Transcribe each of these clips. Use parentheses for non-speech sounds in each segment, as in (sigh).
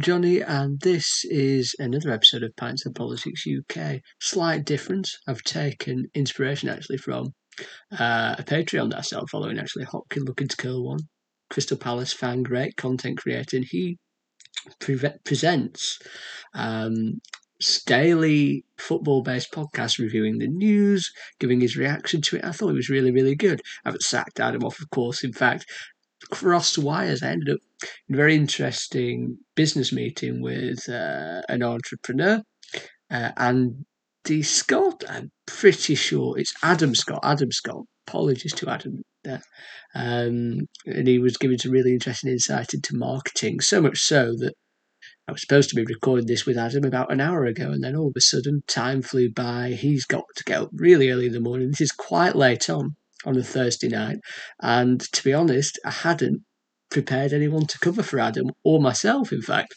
Johnny, and this is another episode of Pints of Politics UK. Slight difference. I've taken inspiration actually from uh, a Patreon that I started following, actually, Hopkin Looking to Kill One, Crystal Palace fan, great content creator, and he pre- presents um, daily football based podcast reviewing the news, giving his reaction to it. I thought it was really, really good. I haven't sacked Adam off, of course. In fact, crossed wires. I ended up in a very interesting business meeting with uh, an entrepreneur, uh, Andy Scott. I'm pretty sure it's Adam Scott. Adam Scott. Apologies to Adam there. Um, and he was giving some really interesting insight into marketing, so much so that I was supposed to be recording this with Adam about an hour ago, and then all of a sudden, time flew by. He's got to get up really early in the morning. This is quite late on on a Thursday night. And to be honest, I hadn't prepared anyone to cover for Adam or myself, in fact.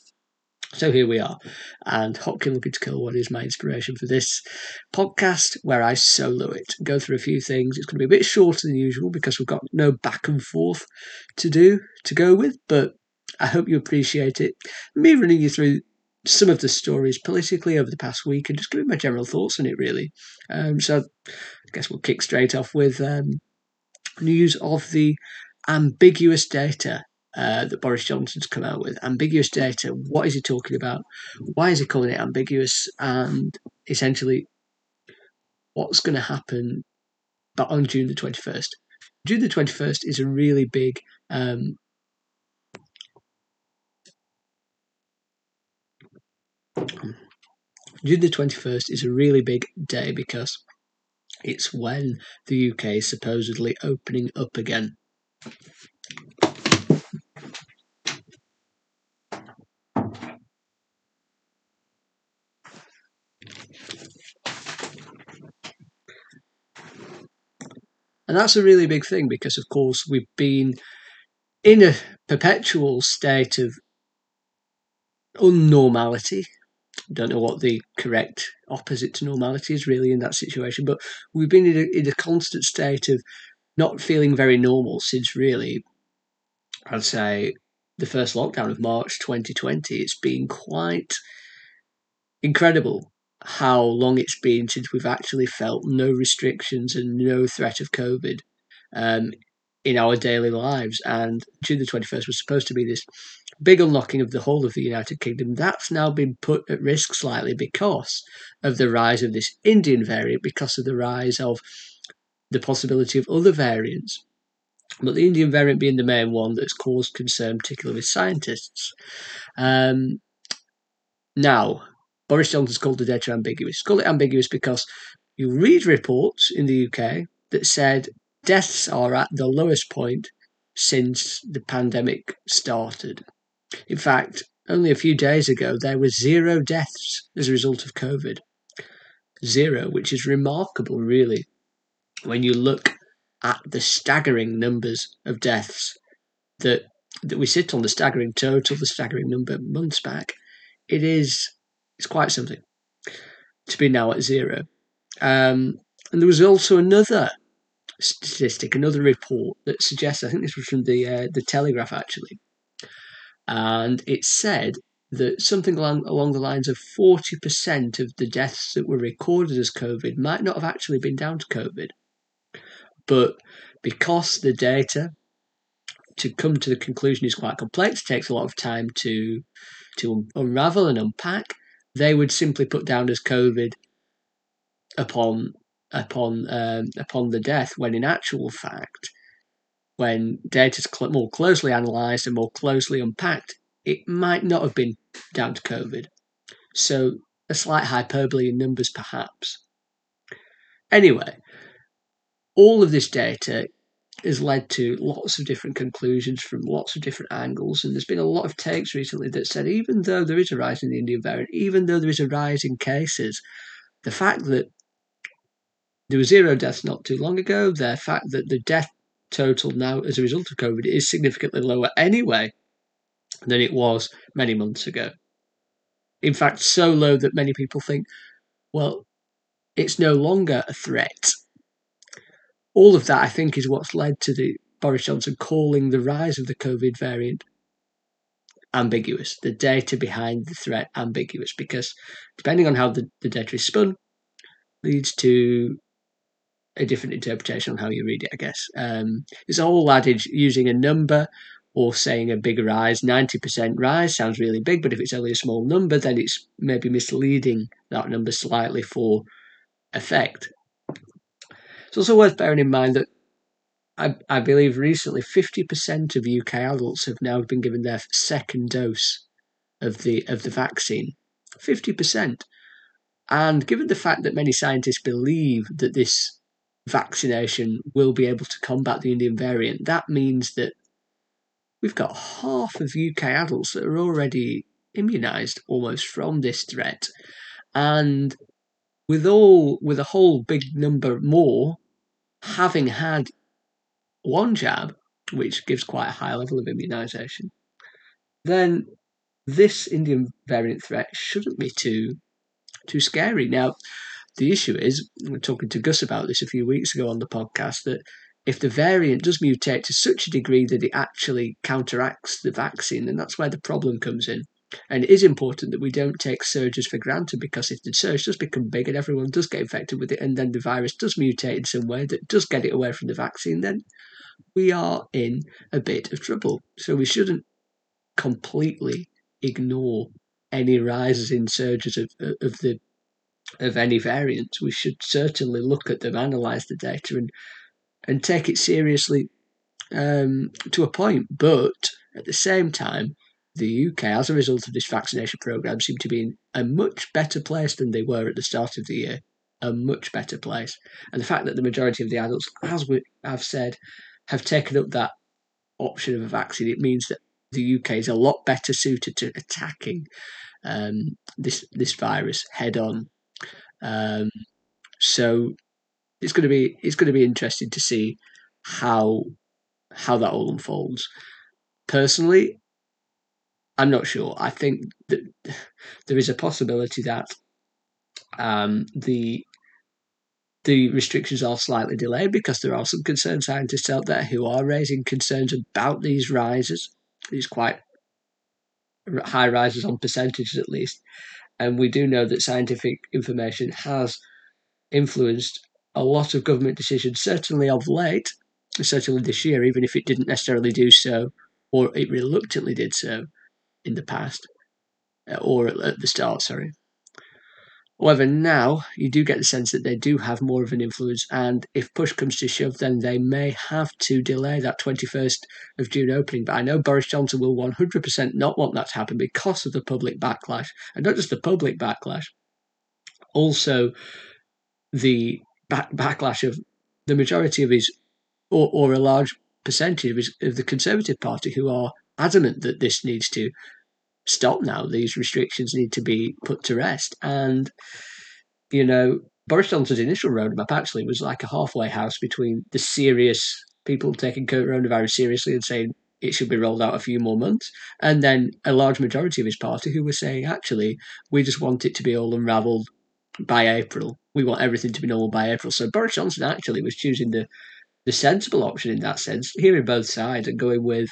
So here we are. And Hopkin Looking to Kill One is my inspiration for this podcast where I solo it, go through a few things. It's going to be a bit shorter than usual because we've got no back and forth to do, to go with, but I hope you appreciate it. Me running you through some of the stories politically over the past week and just giving my general thoughts on it, really. Um, so I guess we'll kick straight off with um, news of the ambiguous data uh, that Boris Johnson's come out with. Ambiguous data. What is he talking about? Why is he calling it ambiguous? And essentially, what's going to happen but on June the 21st? June the 21st is a really big um, June the 21st is a really big day because it's when the UK is supposedly opening up again. And that's a really big thing because, of course, we've been in a perpetual state of unnormality. Don't know what the correct opposite to normality is really in that situation, but we've been in a, in a constant state of not feeling very normal since really, I'd say, the first lockdown of March 2020. It's been quite incredible how long it's been since we've actually felt no restrictions and no threat of COVID um, in our daily lives. And June the 21st was supposed to be this big unlocking of the whole of the United Kingdom. That's now been put at risk slightly because of the rise of this Indian variant, because of the rise of the possibility of other variants. But the Indian variant being the main one that's caused concern, particularly with scientists. Um, now, Boris Johnson's called the data ambiguous. He's called it ambiguous because you read reports in the UK that said deaths are at the lowest point since the pandemic started. In fact, only a few days ago, there were zero deaths as a result of COVID. Zero, which is remarkable, really, when you look at the staggering numbers of deaths that that we sit on, the staggering total, the staggering number months back. It is it's quite something to be now at zero. Um, and there was also another statistic, another report that suggests, I think this was from the uh, the Telegraph actually, and it said that something along, along the lines of 40% of the deaths that were recorded as COVID might not have actually been down to COVID. But because the data to come to the conclusion is quite complex, takes a lot of time to to unravel and unpack, they would simply put down as COVID upon upon um, upon the death, when in actual fact, when data is cl- more closely analysed and more closely unpacked, it might not have been down to COVID. So a slight hyperbole in numbers, perhaps. Anyway, all of this data has led to lots of different conclusions from lots of different angles. And there's been a lot of takes recently that said even though there is a rise in the Indian variant, even though there is a rise in cases, the fact that there were zero deaths not too long ago. The fact that the death total now as a result of COVID is significantly lower anyway than it was many months ago. In fact, so low that many people think, well, it's no longer a threat. All of that, I think, is what's led to the Boris Johnson calling the rise of the COVID variant ambiguous, the data behind the threat ambiguous, because depending on how the, the data is spun, leads to a different interpretation on how you read it, I guess. Um, it's a whole adage using a number or saying a big rise. 90% rise sounds really big, but if it's only a small number, then it's maybe misleading that number slightly for effect. It's also worth bearing in mind that I, I believe recently 50% of UK adults have now been given their second dose of the of the vaccine. 50%. And given the fact that many scientists believe that this vaccination will be able to combat the Indian variant, that means that we've got half of UK adults that are already immunized almost from this threat. And with all with a whole big number more having had one jab, which gives quite a high level of immunisation, then this Indian variant threat shouldn't be too too scary. Now, the issue is, we are talking to Gus about this a few weeks ago on the podcast, that if the variant does mutate to such a degree that it actually counteracts the vaccine, then that's where the problem comes in. And it is important that we don't take surges for granted because if the surge does become big and everyone does get infected with it, and then the virus does mutate in some way that does get it away from the vaccine, then we are in a bit of trouble. So we shouldn't completely ignore any rises in surges of, of the of any variants. We should certainly look at them, analyze the data, and and take it seriously um, to a point. But at the same time, the UK, as a result of this vaccination program, seem to be in a much better place than they were at the start of the year. A much better place. And the fact that the majority of the adults, as we have said, have taken up that option of a vaccine, it means that the UK is a lot better suited to attacking um, this this virus head on. Um, so it's going to be it's going to be interesting to see how how that all unfolds. Personally, I'm not sure. I think that (sighs) there is a possibility that um, the the restrictions are slightly delayed because there are some concerned scientists out there who are raising concerns about these rises, these quite high rises on percentages at least. And we do know that scientific information has influenced a lot of government decisions, certainly of late, certainly this year, even if it didn't necessarily do so, or it reluctantly did so in the past, uh, or at the start, sorry. However, now you do get the sense that they do have more of an influence, and if push comes to shove, then they may have to delay that 21st of June opening. But I know Boris Johnson will 100% not want that to happen because of the public backlash, and not just the public backlash, also the back- backlash of the majority of his, or, or a large percentage of, his, of the Conservative Party who are adamant that this needs to stop now. These restrictions need to be put to rest. And, you know, Boris Johnson's initial roadmap actually was like a halfway house between the serious people taking coronavirus seriously and saying it should be rolled out a few more months, and then a large majority of his party who were saying, actually, we just want it to be all unravelled by April. We want everything to be normal by April. So Boris Johnson actually was choosing the the sensible option in that sense, hearing both sides and going with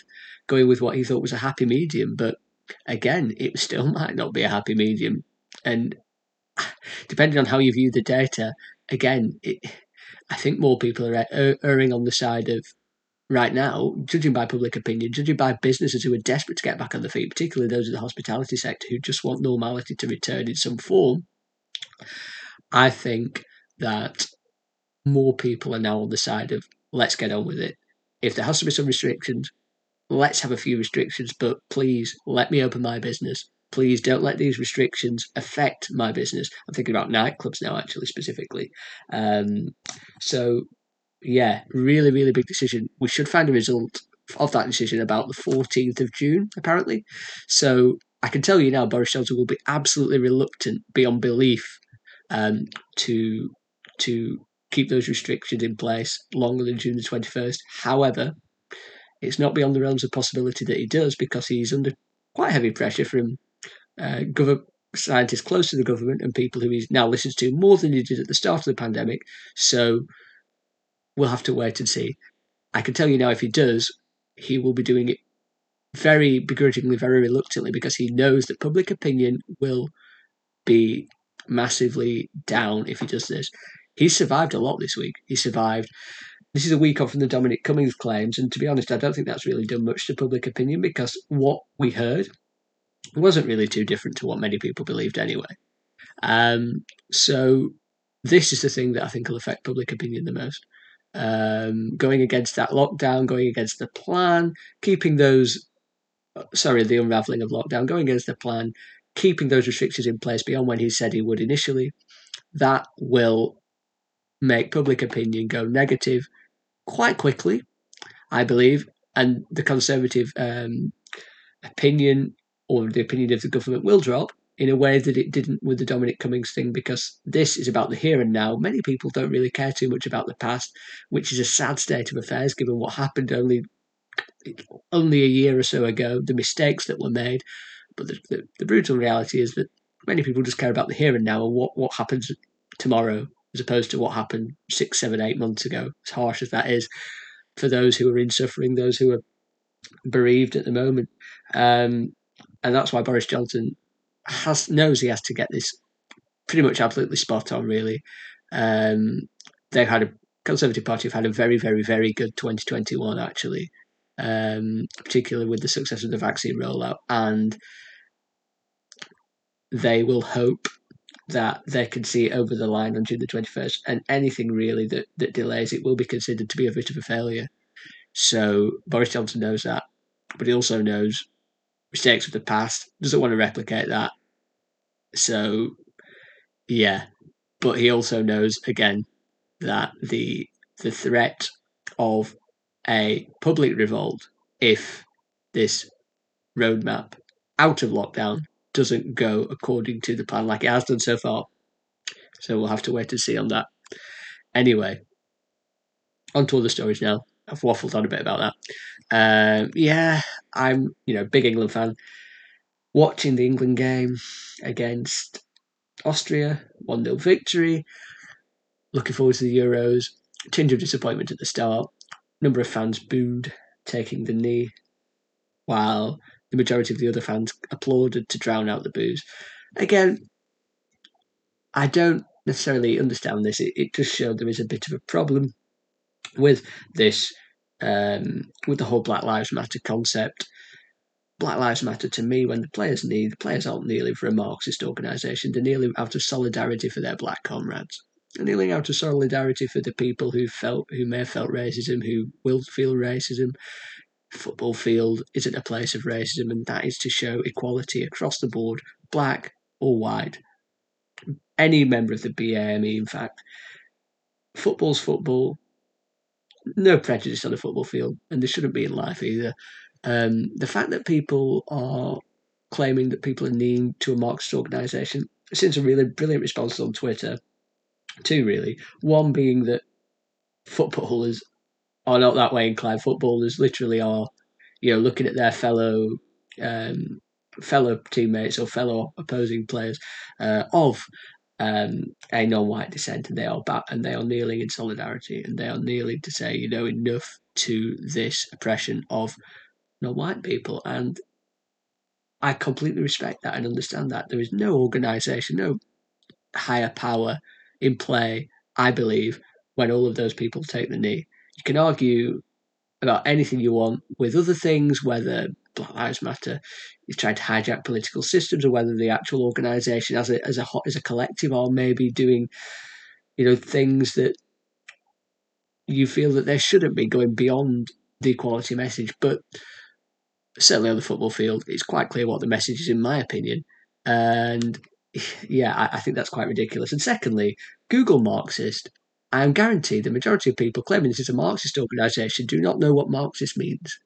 going with what he thought was a happy medium. But again, it still might not be a happy medium. And depending on how you view the data, again, it, I think more people are er, erring on the side of right now, judging by public opinion, judging by businesses who are desperate to get back on their feet, particularly those in the hospitality sector who just want normality to return in some form. I think that more people are now on the side of let's get on with it. If there has to be some restrictions, let's have a few restrictions, but please let me open my business. Please don't let these restrictions affect my business. I'm thinking about nightclubs now, actually, specifically. Um, so, yeah, really, really big decision. We should find a result of that decision about the 14th of June, apparently. So, I can tell you now, Boris Johnson will be absolutely reluctant beyond belief um, to to keep those restrictions in place longer than June the 21st. However, it's not beyond the realms of possibility that he does because he's under quite heavy pressure from uh, government scientists close to the government and people who he now listens to more than he did at the start of the pandemic. So we'll have to wait and see. I can tell you now, if he does, he will be doing it very begrudgingly, very reluctantly, because he knows that public opinion will be massively down if he does this. He survived a lot this week. He survived. This is a week off from the Dominic Cummings claims, and to be honest, I don't think that's really done much to public opinion because what we heard wasn't really too different to what many people believed anyway. Um, so this is the thing that I think will affect public opinion the most. Um, going against that lockdown, going against the plan, keeping those, sorry, the unraveling of lockdown, going against the plan, keeping those restrictions in place beyond when he said he would initially, that will make public opinion go negative quite quickly, I believe. And the Conservative um, opinion or the opinion of the government will drop in a way that it didn't with the Dominic Cummings thing because this is about the here and now. Many people don't really care too much about the past, which is a sad state of affairs given what happened only only a year or so ago, the mistakes that were made. But the, the, the brutal reality is that many people just care about the here and now and what, what happens tomorrow as opposed to what happened six, seven, eight months ago, as harsh as that is for those who are in suffering, those who are bereaved at the moment. Um, and that's why Boris Johnson has knows he has to get this pretty much absolutely spot on. Really, um, they've had a Conservative Party have had a very, very, very good 2021 actually, um, particularly with the success of the vaccine rollout, and they will hope that they can see over the line on June the 21st, and anything really that, that delays it will be considered to be a bit of a failure. So Boris Johnson knows that, but he also knows mistakes of the past, doesn't want to replicate that. So, yeah, but he also knows again that the the threat of a public revolt if this roadmap out of lockdown doesn't go according to the plan like it has done so far. So we'll have to wait and see on that. Anyway, on to other stories now. I've waffled on a bit about that. Um, yeah, I'm you know big England fan. Watching the England game against Austria, one 0 victory. Looking forward to the Euros. Tinge of disappointment at the start. Number of fans booed, taking the knee, while the majority of the other fans applauded to drown out the boos. Again, I don't necessarily understand this. It, it just showed there is a bit of a problem with this, um, with the whole Black Lives Matter concept. Black Lives Matter to me when the players need, the players aren't kneeling for a Marxist organisation, they're kneeling out of solidarity for their black comrades. They're kneeling out of solidarity for the people who felt, who may have felt racism, who will feel racism. Football field isn't a place of racism, and that is to show equality across the board, black or white. Any member of the BAME, in fact. Football's football, no prejudice on the football field, and there shouldn't be in life either. Um, the fact that people are claiming that people are kneeling to a Marxist organisation seems a really brilliant response on Twitter. Two really, one being that footballers are not that way inclined. Footballers literally are, you know, looking at their fellow um, fellow teammates or fellow opposing players uh, of um, a non-white descent, and they are back, and they are kneeling in solidarity, and they are kneeling to say, you know, enough to this oppression of non-white people, and I completely respect that and understand that there is no organisation, no higher power in play. I believe when all of those people take the knee, you can argue about anything you want with other things, whether Black Lives Matter is trying to hijack political systems, or whether the actual organisation as a as a as a collective are maybe doing, you know, things that you feel that they shouldn't be going beyond the equality message. But certainly on the football field, it's quite clear what the message is, in my opinion. And (laughs) yeah, I, I think that's quite ridiculous. And secondly, Google Marxist I am guaranteed the majority of people claiming this is a Marxist organisation do not know what Marxist means.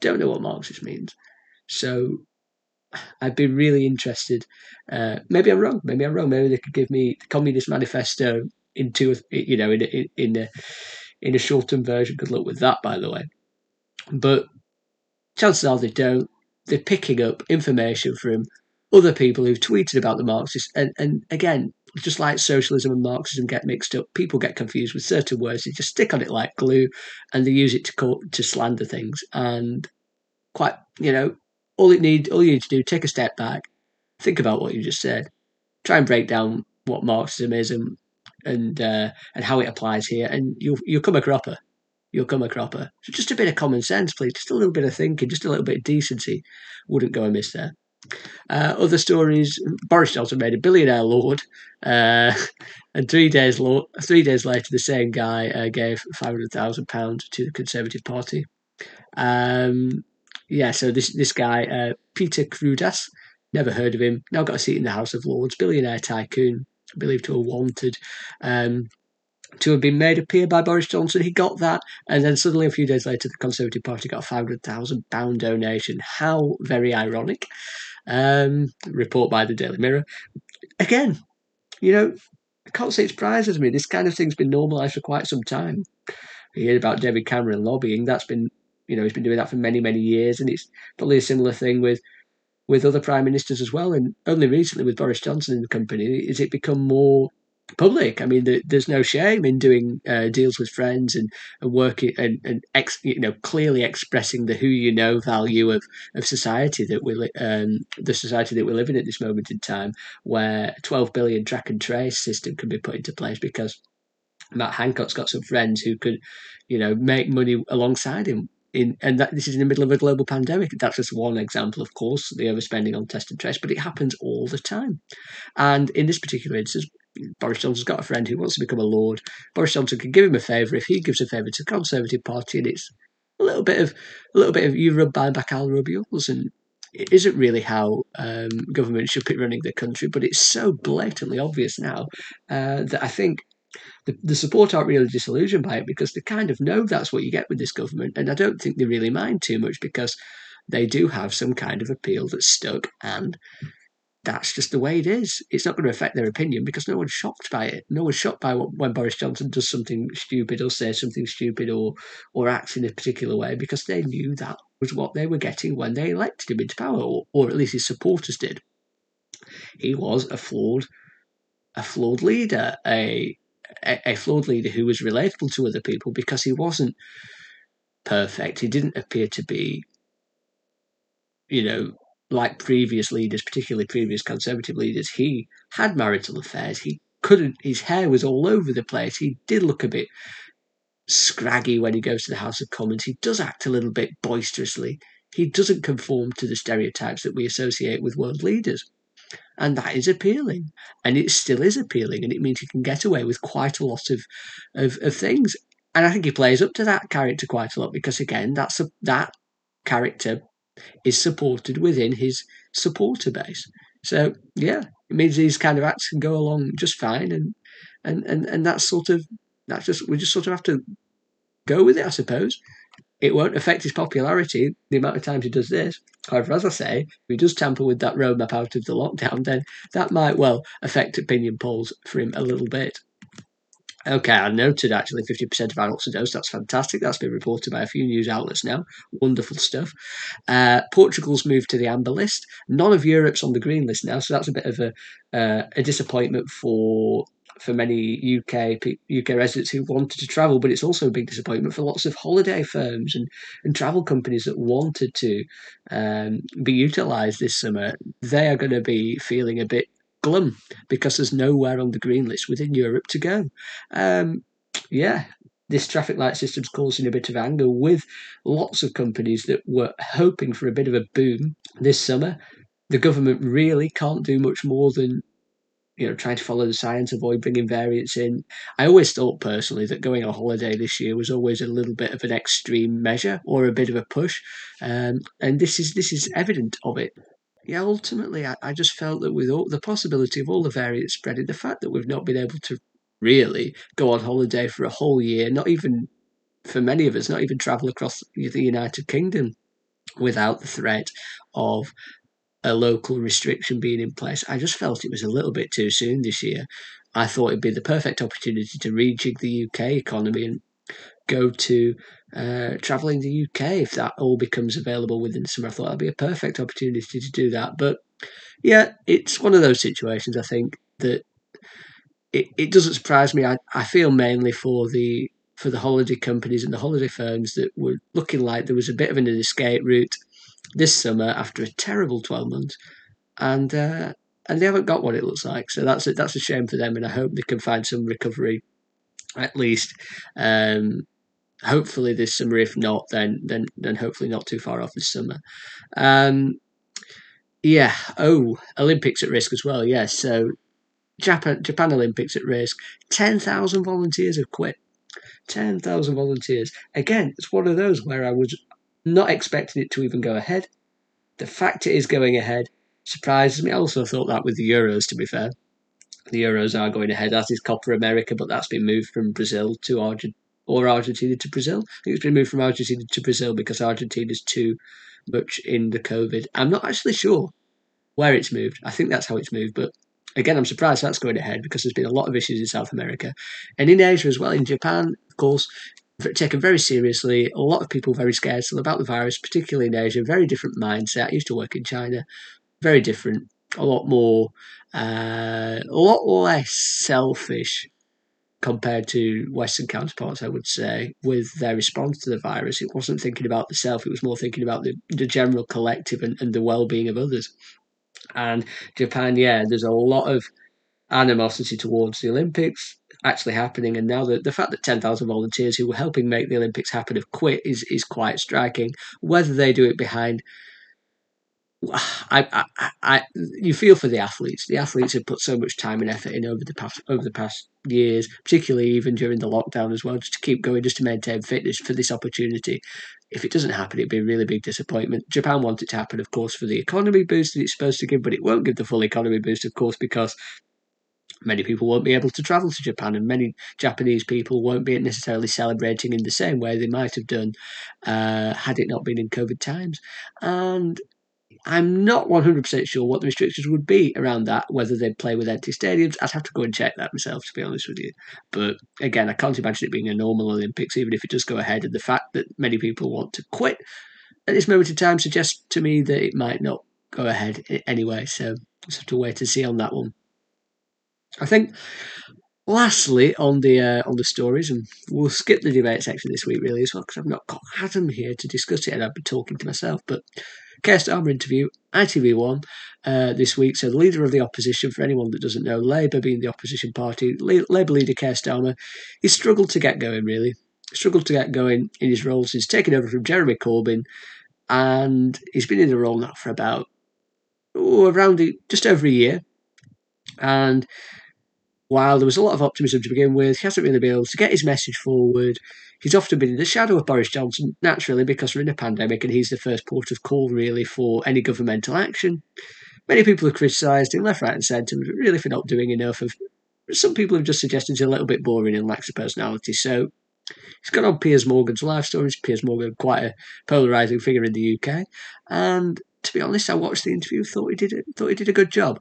Don't know what Marxist means. So I'd be really interested. Uh, maybe I'm wrong. Maybe I'm wrong. Maybe they could give me the Communist Manifesto in two, you know, in in in a, in a shortened version. Good luck with that, by the way. But chances are they don't. They're picking up information from other people who've tweeted about the Marxists, and and again, just like socialism and Marxism get mixed up, people get confused with certain words. They just stick on it like glue, and they use it to call, to slander things. And quite, you know, all it need all you need to do take a step back, think about what you just said, try and break down what Marxism is and and uh, and how it applies here, and you'll you'll come a cropper. You'll come a cropper. So just a bit of common sense, please. Just a little bit of thinking, just a little bit of decency wouldn't go amiss there. Uh, other stories: Boris Johnson made a billionaire lord, uh, (laughs) and three days lo- three days later, the same guy uh, gave five hundred thousand pounds to the Conservative Party. Um, yeah, so this this guy uh, Peter Cruddas, never heard of him. Now got a seat in the House of Lords, billionaire tycoon, believed to have wanted. Um, to have been made a peer by Boris Johnson. He got that, and then suddenly a few days later, the Conservative Party got a five hundred thousand pound donation. How very ironic! Um, report by the Daily Mirror. Again, you know, I can't say it surprises me. This kind of thing's been normalised for quite some time. You hear about David Cameron lobbying. That's been, you know, he's been doing that for many, many years, and it's probably a similar thing with with other prime ministers as well. And only recently, with Boris Johnson in the company, is it become more public. I mean, the, there's no shame in doing uh, deals with friends and, and working and, and ex, you know clearly expressing the who you know value of, of society that we um, the society that we live in at this moment in time, where 12 billion track and trace system can be put into place because Matt Hancock's got some friends who could, you know, make money alongside him. In, and that this is in the middle of a global pandemic. That's just one example, of course, the overspending on test and trace, but it happens all the time. And in this particular instance, Boris Johnson's got a friend who wants to become a lord. Boris Johnson can give him a favour if he gives a favour to the Conservative Party, and it's a little bit of a little bit of you rub back, I'll rub yours, and it isn't really how um, government should be running the country. But it's so blatantly obvious now uh, that I think the, the support aren't really disillusioned by it because they kind of know that's what you get with this government, and I don't think they really mind too much because they do have some kind of appeal that's stuck and that's just the way it is. It's not going to affect their opinion because no one's shocked by it. No one's shocked by what, when Boris Johnson does something stupid or says something stupid or or acts in a particular way because they knew that was what they were getting when they elected him into power, or, or at least his supporters did. He was a flawed, a flawed leader, a, a, a flawed leader who was relatable to other people because he wasn't perfect. He didn't appear to be, you know, like previous leaders, particularly previous Conservative leaders, he had marital affairs. He couldn't, his hair was all over the place. He did look a bit scraggy when he goes to the House of Commons. He does act a little bit boisterously. He doesn't conform to the stereotypes that we associate with world leaders. And that is appealing. And it still is appealing. And it means he can get away with quite a lot of, of, of things. And I think he plays up to that character quite a lot because, again, that's a, that character is supported within his supporter base. So yeah, it means these kind of acts can go along just fine, and and and and that's sort of that's just we just sort of have to go with it, I suppose. It won't affect his popularity the amount of times he does this. However, as I say, if he does tamper with that roadmap out of the lockdown, then that might well affect opinion polls for him a little bit. Okay, I noted actually 50% of adults are dosed. That's fantastic. That's been reported by a few news outlets now. Wonderful stuff. Uh, Portugal's moved to the amber list. None of Europe's on the green list now, so that's a bit of a, uh, a disappointment for for many UK UK residents who wanted to travel, but it's also a big disappointment for lots of holiday firms and, and travel companies that wanted to um, be utilised this summer. They are going to be feeling a bit glum because there's nowhere on the green list within Europe to go. Um, yeah, this traffic light system's causing a bit of anger with lots of companies that were hoping for a bit of a boom this summer. The government really can't do much more than you know, trying to follow the science, avoid bringing variants in. I always thought personally that going on holiday this year was always a little bit of an extreme measure or a bit of a push, um, and this is this is evident of it yeah, ultimately, I, I just felt that with all the possibility of all the variants spreading, the fact that we've not been able to really go on holiday for a whole year, not even for many of us, not even travel across the United Kingdom without the threat of a local restriction being in place. I just felt it was a little bit too soon this year. I thought it'd be the perfect opportunity to rejig the UK economy and go to uh, traveling the UK if that all becomes available within the summer. I thought that'd be a perfect opportunity to do that. But yeah, it's one of those situations. I think that it, it doesn't surprise me. I, I feel mainly for the for the holiday companies and the holiday firms that were looking like there was a bit of an escape route this summer after a terrible twelve months, and uh, and they haven't got what it looks like. So that's a, that's a shame for them, and I hope they can find some recovery, at least. Um, hopefully this summer. If not, then then then hopefully not too far off this summer. Um, yeah. Oh, Olympics at risk as well. Yes. Yeah. So Japan Japan Olympics at risk. Ten thousand volunteers have quit. Ten thousand volunteers. Again, it's one of those where I was not expecting it to even go ahead. The fact it is going ahead surprises me. I also thought that with the Euros, to be fair. The Euros are going ahead, That is Copa América, but that's been moved from Brazil to Argentina or Argentina to Brazil. I think it's been moved from Argentina to Brazil because Argentina's too much in the COVID. I'm not actually sure where it's moved. I think that's how it's moved, but again, I'm surprised that's going ahead because there's been a lot of issues in South America and in Asia as well. In Japan, of course, taken very seriously. A lot of people very scared still about the virus, particularly in Asia. Very different mindset. I used to work in China. Very different. A lot more, uh, a lot less selfish compared to Western counterparts, I would say, with their response to the virus. It wasn't thinking about the self, it was more thinking about the, the general collective and, and the well being of others. And Japan, yeah, there's a lot of animosity towards the Olympics actually happening. And now the, the fact that 10,000 volunteers who were helping make the Olympics happen have quit is, is quite striking. Whether they do it behind I, I, I, you feel for the athletes. The athletes have put so much time and effort in over the past over the past years, particularly even during the lockdown as well, just to keep going, just to maintain fitness for this opportunity. If it doesn't happen, it'd be a really big disappointment. Japan wants it to happen, of course, for the economy boost that it's supposed to give, but it won't give the full economy boost, of course, because many people won't be able to travel to Japan, and many Japanese people won't be necessarily celebrating in the same way they might have done uh, had it not been in COVID times. And I'm not 100% sure what the restrictions would be around that, whether they'd play with empty stadiums. I'd have to go and check that myself, to be honest with you. But again, I can't imagine it being a normal Olympics, even if it does go ahead. And the fact that many people want to quit at this moment in time suggests to me that it might not go ahead anyway. So just have to wait and see on that one. I think lastly on the uh, on the stories, and we'll skip the debate section this week really as well because I've not got Adam here to discuss it, and I've been talking to myself. But Keir Starmer interview, ITV1 uh, this week. So, the leader of the opposition, for anyone that doesn't know, Labour being the opposition party, Labour leader Keir Starmer, he struggled to get going, really. Struggled to get going in his role since taking over from Jeremy Corbyn. And he's been in the role now for about, oh, around just over a year. And while there was a lot of optimism to begin with, he hasn't really been able to get his message forward. He's often been in the shadow of Boris Johnson, naturally, because we're in a pandemic and he's the first port of call, really, for any governmental action. Many people have criticised him left, right, and centre, really, for not doing enough. Of Some people have just suggested he's a little bit boring and lacks a personality. So he's got on Piers Morgan's life stories. Piers Morgan, quite a polarising figure in the UK. And to be honest, I watched the interview, thought he did thought he did a good job.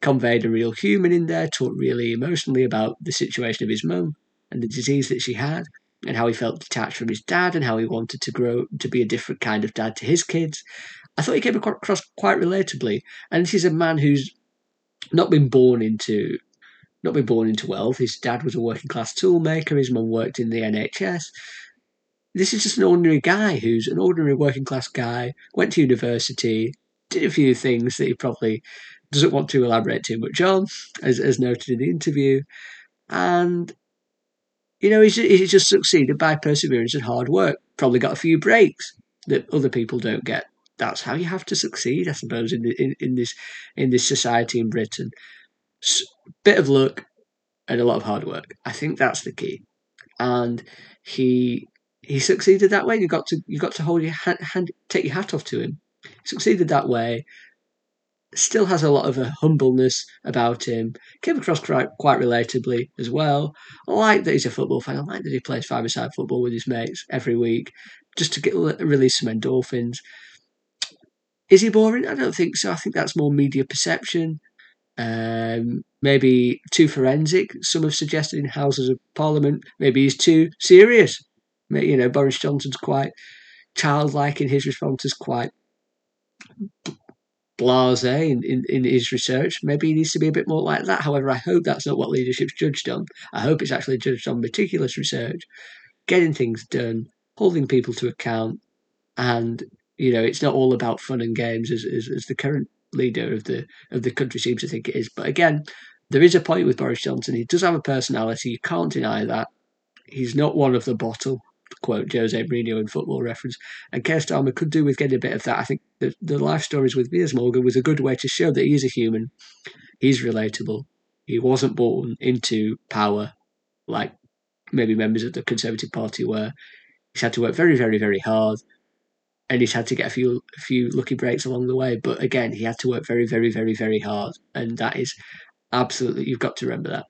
Conveyed a real human in there, talked really emotionally about the situation of his mum and the disease that she had and how he felt detached from his dad and how he wanted to grow to be a different kind of dad to his kids. I thought he came across quite relatably, and this is a man who's not been born into not been born into wealth. His dad was a working class toolmaker. His mum worked in the NHS. This is just an ordinary guy who's an ordinary working class guy. Went to university, did a few things that he probably doesn't want to elaborate too much on, as, as noted in the interview, and you know, he's, he's just succeeded by perseverance and hard work. Probably got a few breaks that other people don't get. That's how you have to succeed, I suppose, in, the, in, in this in this society in Britain. So, bit of luck and a lot of hard work. I think that's the key. And he he succeeded that way. You got to you got to hold your hand, hand take your hat off to him. He succeeded that way, still has a lot of a humbleness about him. Came across quite, quite relatably as well. I like that he's a football fan. I like that he plays five-a-side football with his mates every week, just to get release some endorphins. Is he boring? I don't think so. I think that's more media perception. Um, maybe too forensic. Some have suggested in Houses of Parliament. Maybe he's too serious. You know, Boris Johnson's quite childlike in his responses, quite blase in, in, in his research. Maybe he needs to be a bit more like that. However, I hope that's not what leadership's judged on. I hope it's actually judged on meticulous research, getting things done, holding people to account, and you know, it's not all about fun and games as, as, as the current leader of the of the country seems to think it is. But again, there is a point with Boris Johnson. He does have a personality. You can't deny that. He's not one of the bottle quote Jose Mourinho in football reference. And Keir Starmer could do with getting a bit of that. I think the, the life stories with Piers Morgan was a good way to show that he's a human. He's relatable. He wasn't born into power like maybe members of the Conservative Party were. He's had to work very, very, very hard. And he's had to get a few a few lucky breaks along the way. But again, he had to work very, very, very, very hard. And that is absolutely you've got to remember that.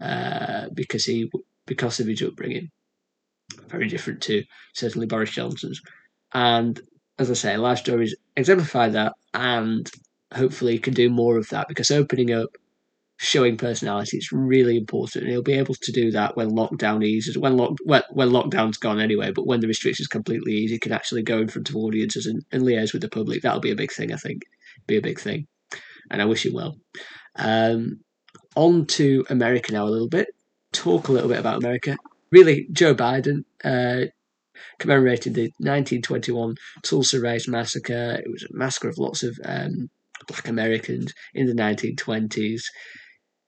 Uh, because he because of his upbringing very different to certainly Boris Johnson's. And as I say, life stories exemplify that, and hopefully can do more of that because opening up, showing personality is really important, and he'll be able to do that when lockdown eases. When lock when, when lockdown's gone anyway, but when the restrictions completely ease, he can actually go in front of audiences and, and liaise with the public. That'll be a big thing, I think. Be a big thing, and I wish him well. Um, on to America now a little bit. Talk a little bit about America really Joe Biden uh, commemorated the 1921 Tulsa Race Massacre. It was a massacre of lots of um, Black Americans in the 1920s.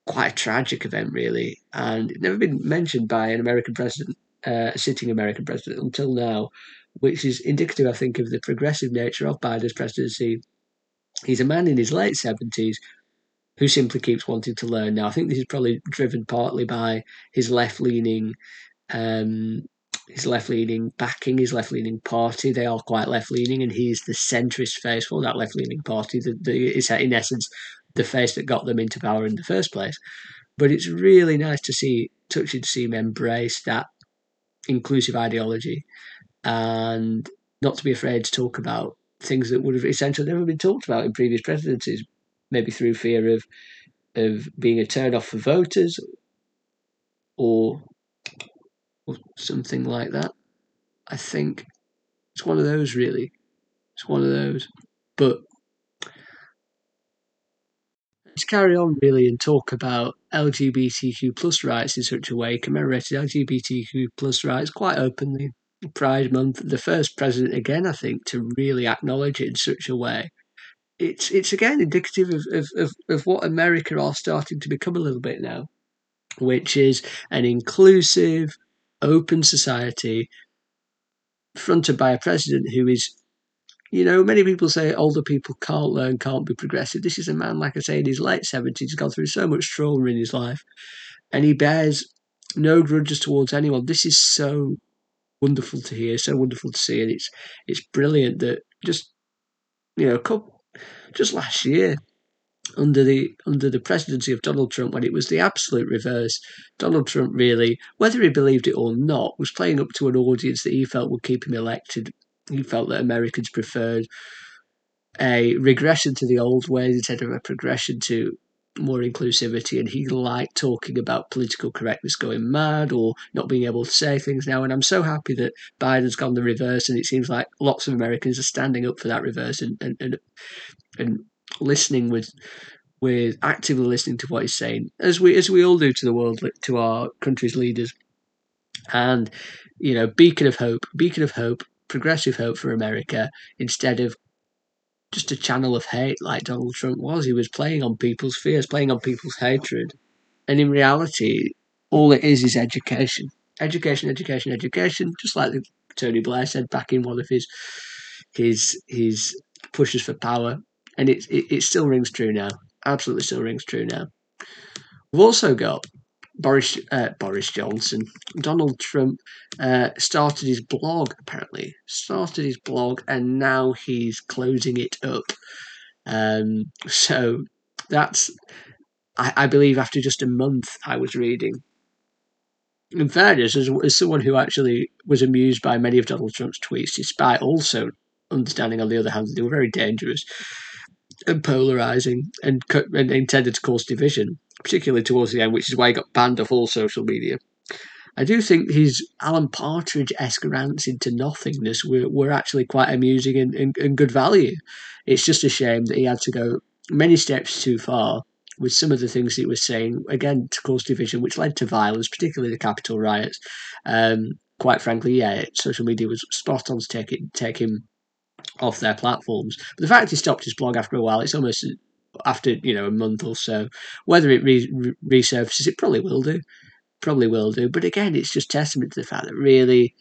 Quite a tragic event, really, and never been mentioned by an American president, uh, a sitting American president, until now, which is indicative, I think, of the progressive nature of Biden's presidency. He's a man in his late 70s who simply keeps wanting to learn. Now, I think this is probably driven partly by his left leaning um, his left leaning backing, his left leaning party. They are quite left leaning, and he's the centrist face for that left leaning party. The, the, in essence the face that got them into power in the first place. But it's really nice to see, touching to see him embrace that inclusive ideology and not to be afraid to talk about things that would have essentially never been talked about in previous presidencies, maybe through fear of of being a turn off for voters or or something like that. I think it's one of those, really. It's one of those. But let's carry on, really, and talk about LGBTQ plus rights in such a way, commemorated LGBTQ plus rights quite openly. Pride Month, the first president again, I think, to really acknowledge it in such a way. It's it's again indicative of, of, of, of what America are starting to become a little bit now, which is an inclusive, open society fronted by a president who is, you know, many people say older people can't learn, can't be progressive. This is a man, like I say, in his late 70s, he's gone through so much trauma in his life, and he bears no grudges towards anyone. This is so wonderful to hear, so wonderful to see, and it's it's brilliant that just you know, a couple, just last year, under the under the presidency of Donald Trump when it was the absolute reverse. Donald Trump really, whether he believed it or not, was playing up to an audience that he felt would keep him elected. He felt that Americans preferred a regression to the old ways instead of a progression to more inclusivity and he liked talking about political correctness going mad or not being able to say things now and I'm so happy that Biden's gone the reverse and it seems like lots of Americans are standing up for that reverse and and, and, and listening with with actively listening to what he's saying, as we as we all do to the world, to our country's leaders, and you know, beacon of hope, beacon of hope, progressive hope for America, instead of just a channel of hate like Donald Trump was. He was playing on people's fears, playing on people's hatred, and in reality, all it is is education, education, education, education. Just like Tony Blair said back in one of his his his pushes for power and it, it, it still rings true now. Absolutely still rings true now. We've also got Boris uh, Boris Johnson, Donald Trump uh, started his blog apparently started his blog and now he's closing it up. Um, so that's I, I, believe after just a month I was reading. In fairness, as, as someone who actually was amused by many of Donald Trump's tweets, despite also understanding on the other hand they were very dangerous, and polarizing and, and intended to cause division, particularly towards the end, which is why he got banned off all social media. I do think his Alan Partridge esque rants into nothingness were, were actually quite amusing and, and, and good value. It's just a shame that he had to go many steps too far with some of the things he was saying, again, to cause division, which led to violence, particularly the Capitol riots. Um, quite frankly, yeah, social media was spot on to take, it, take him off their platforms. But the fact he stopped his blog after a while, it's almost after you know a month or so. Whether it re- resurfaces, it probably will do, probably will do. But again, it's just testament to the fact that really,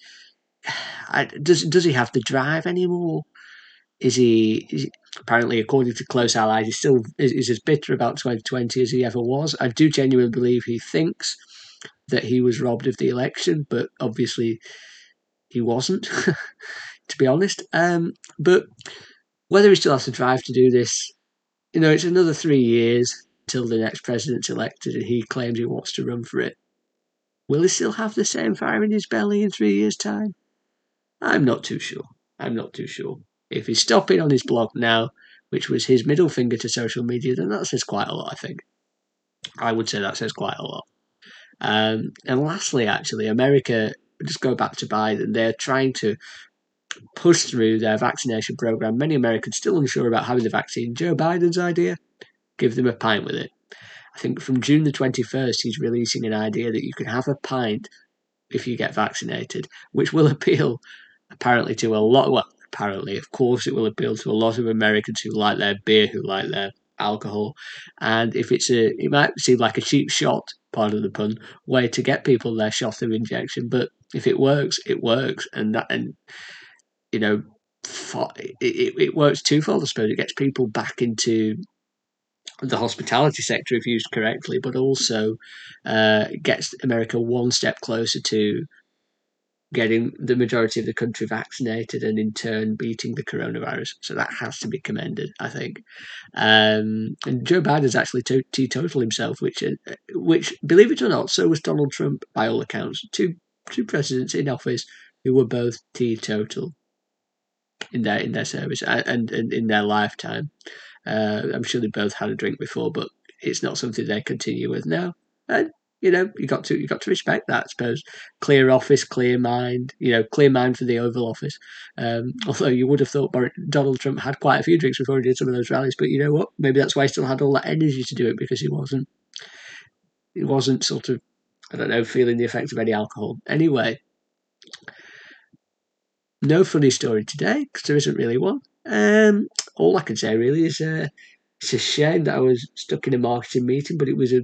(sighs) I, does does he have the drive anymore? Is he, is he, apparently, according to close allies, he's still is, is as bitter about 2020 as he ever was. I do genuinely believe he thinks that he was robbed of the election, but obviously he wasn't. (laughs) to be honest. Um, but whether he still has the drive to do this, you know, it's another three years till the next president's elected and he claims he wants to run for it. Will he still have the same fire in his belly in three years' time? I'm not too sure. I'm not too sure. If he's stopping on his blog now, which was his middle finger to social media, then that says quite a lot, I think. I would say that says quite a lot. Um, and lastly, actually, America, just go back to Biden, they're trying to push through their vaccination program. Many Americans still unsure about having the vaccine. Joe Biden's idea, give them a pint with it. I think from June the 21st, he's releasing an idea that you can have a pint if you get vaccinated, which will (laughs) appeal apparently to a lot. Well, apparently, of course, it will appeal to a lot of Americans who like their beer, who like their alcohol. And if it's a, it might seem like a cheap shot, part of the pun, way to get people their shot of injection. But if it works, it works. And that, and you know, it, it, works twofold, I suppose. It gets people back into the hospitality sector if used correctly, but also uh, gets America one step closer to getting the majority of the country vaccinated and in turn beating the coronavirus. So that has to be commended, I think. Um, and Joe Biden's actually teetotal himself, which, uh, which, believe it or not, so was Donald Trump by all accounts. Two two presidents in office who were both teetotal in their in their service and, in their lifetime. Uh, I'm sure they both had a drink before, but it's not something they continue with now. And you know, you got to you got to respect that. I suppose clear office, clear mind. You know, clear mind for the Oval Office. Um, (laughs) although you would have thought Donald Trump had quite a few drinks before he did some of those rallies, but you know what? Maybe that's why he still had all that energy to do it because he wasn't he wasn't sort of I don't know feeling the effects of any alcohol. Anyway, no funny story today because there isn't really one. Um, all I can say really is uh, it's a shame that I was stuck in a marketing meeting, but it was a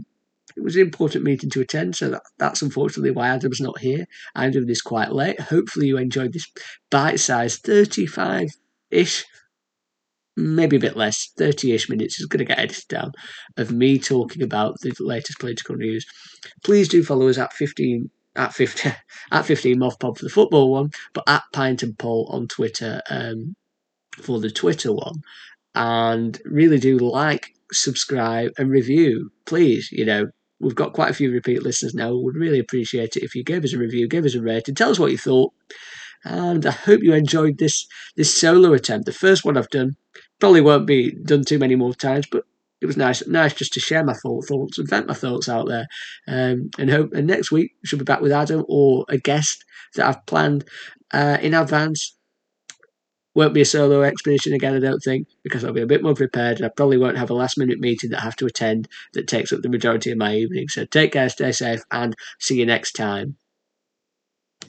it was an important meeting to attend, so that, that's unfortunately why Adam's not here. I'm doing this quite late. Hopefully, you enjoyed this bite-sized 35-ish, maybe a bit less, 30-ish minutes. is going to get edited down of me talking about the latest political news. Please do follow us at 15 at 50 (laughs) at 15 moth pod for the football one, but at Pint and Paul on Twitter um, for the Twitter one. And really do like, subscribe, and review. Please, you know, we've got quite a few repeat listeners now. We would really appreciate it if you gave us a review, give us a rating, tell us what you thought. And I hope you enjoyed this this solo attempt. The first one I've done probably won't be done too many more times, but it was nice, nice just to share my thoughts and vent my thoughts out there. Um, and hope and next week we should be back with Adam or a guest that I've planned uh, in advance. Won't be a solo expedition again, I don't think, because I'll be a bit more prepared and I probably won't have a last minute meeting that I have to attend that takes up the majority of my evening. So take care, stay safe, and see you next time.